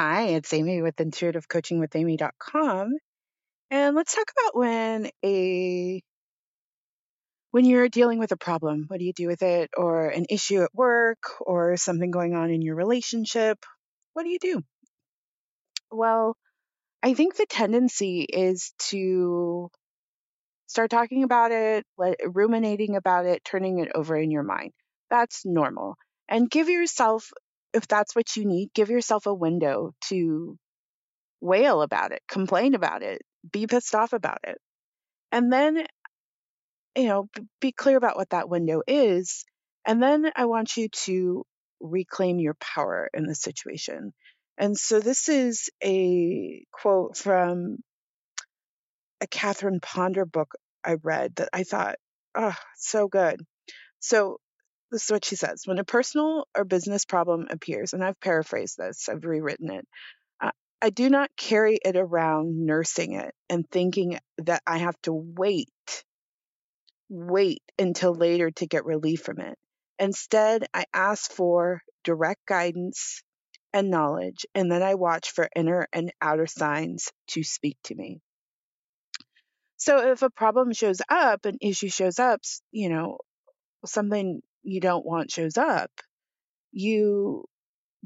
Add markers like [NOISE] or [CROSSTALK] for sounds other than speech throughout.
Hi, it's Amy with intuitivecoachingwithamy.com. And let's talk about when a when you're dealing with a problem, what do you do with it or an issue at work or something going on in your relationship? What do you do? Well, I think the tendency is to start talking about it, let, ruminating about it, turning it over in your mind. That's normal. And give yourself if that's what you need, give yourself a window to wail about it, complain about it, be pissed off about it. And then, you know, be clear about what that window is. And then I want you to reclaim your power in the situation. And so this is a quote from a Catherine Ponder book I read that I thought, oh, so good. So this is what she says when a personal or business problem appears, and I've paraphrased this, I've rewritten it. I do not carry it around nursing it and thinking that I have to wait, wait until later to get relief from it. Instead, I ask for direct guidance and knowledge, and then I watch for inner and outer signs to speak to me. So if a problem shows up, an issue shows up, you know, something you don't want shows up, you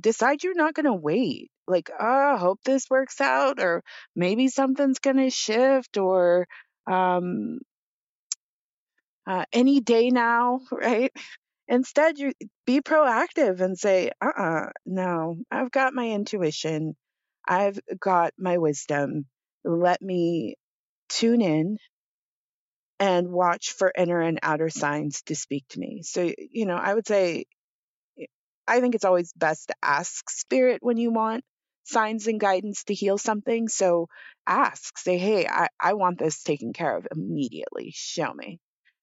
decide you're not going to wait. Like, oh, I hope this works out, or maybe something's going to shift, or um, uh, any day now, [LAUGHS] right? Instead, you be proactive and say, uh uh-uh, uh no, I've got my intuition, I've got my wisdom. Let me tune in and watch for inner and outer signs to speak to me. So, you know, I would say, I think it's always best to ask spirit when you want signs and guidance to heal something. So ask, say, hey, I, I want this taken care of immediately. Show me.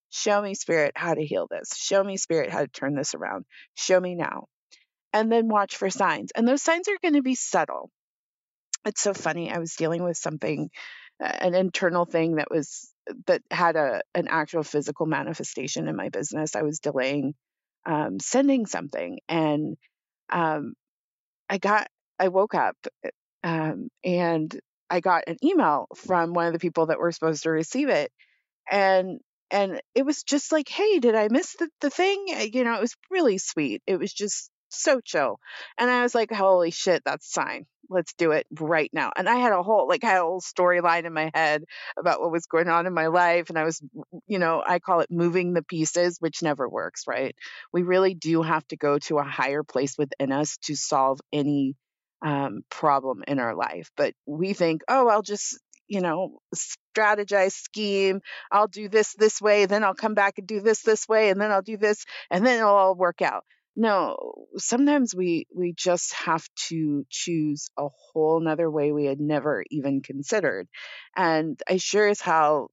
Show me, spirit, how to heal this. Show me, spirit, how to turn this around. Show me now. And then watch for signs. And those signs are going to be subtle. It's so funny. I was dealing with something, an internal thing that was that had a an actual physical manifestation in my business. I was delaying um, sending something, and um, I got I woke up um, and I got an email from one of the people that were supposed to receive it, and and it was just like, hey, did I miss the, the thing? You know, it was really sweet. It was just so chill. And I was like, holy shit, that's sign. Let's do it right now. And I had a whole, like, I had a whole storyline in my head about what was going on in my life. And I was, you know, I call it moving the pieces, which never works, right? We really do have to go to a higher place within us to solve any um, problem in our life. But we think, oh, I'll just, you know, strategize, scheme. I'll do this this way, then I'll come back and do this this way, and then I'll do this, and then it'll all work out no sometimes we we just have to choose a whole nother way we had never even considered and i sure as hell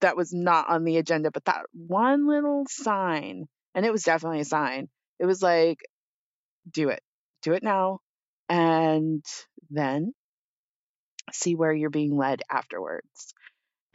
that was not on the agenda but that one little sign and it was definitely a sign it was like do it do it now and then see where you're being led afterwards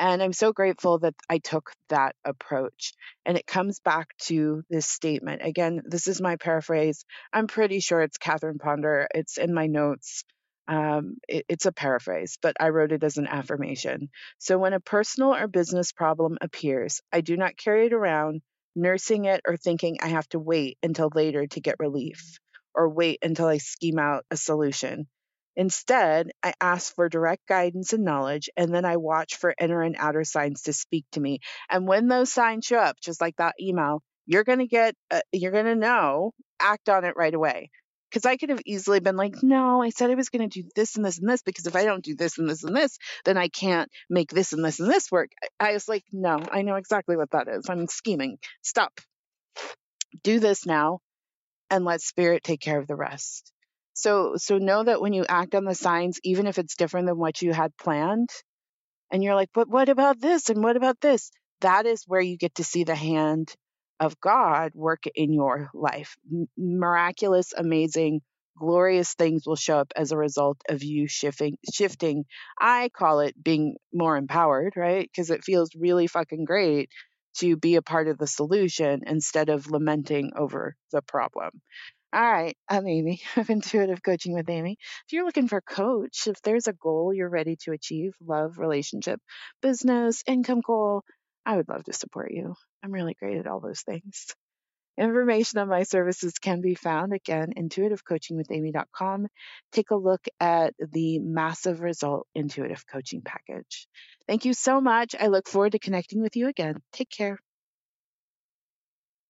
and I'm so grateful that I took that approach. And it comes back to this statement. Again, this is my paraphrase. I'm pretty sure it's Catherine Ponder. It's in my notes. Um, it, it's a paraphrase, but I wrote it as an affirmation. So when a personal or business problem appears, I do not carry it around, nursing it or thinking I have to wait until later to get relief or wait until I scheme out a solution. Instead, I ask for direct guidance and knowledge, and then I watch for inner and outer signs to speak to me. And when those signs show up, just like that email, you're going to get, uh, you're going to know, act on it right away. Because I could have easily been like, no, I said I was going to do this and this and this, because if I don't do this and this and this, then I can't make this and this and this work. I was like, no, I know exactly what that is. I'm scheming. Stop. Do this now and let spirit take care of the rest. So so know that when you act on the signs, even if it's different than what you had planned, and you're like, but what about this and what about this? That is where you get to see the hand of God work in your life. M- miraculous, amazing, glorious things will show up as a result of you shifting shifting. I call it being more empowered, right? Because it feels really fucking great to be a part of the solution instead of lamenting over the problem. All right, I'm Amy [LAUGHS] of Intuitive Coaching with Amy. If you're looking for a coach, if there's a goal you're ready to achieve love, relationship, business, income goal I would love to support you. I'm really great at all those things. [LAUGHS] Information on my services can be found again intuitivecoachingwithamy.com. Take a look at the massive result intuitive coaching package. Thank you so much. I look forward to connecting with you again. Take care.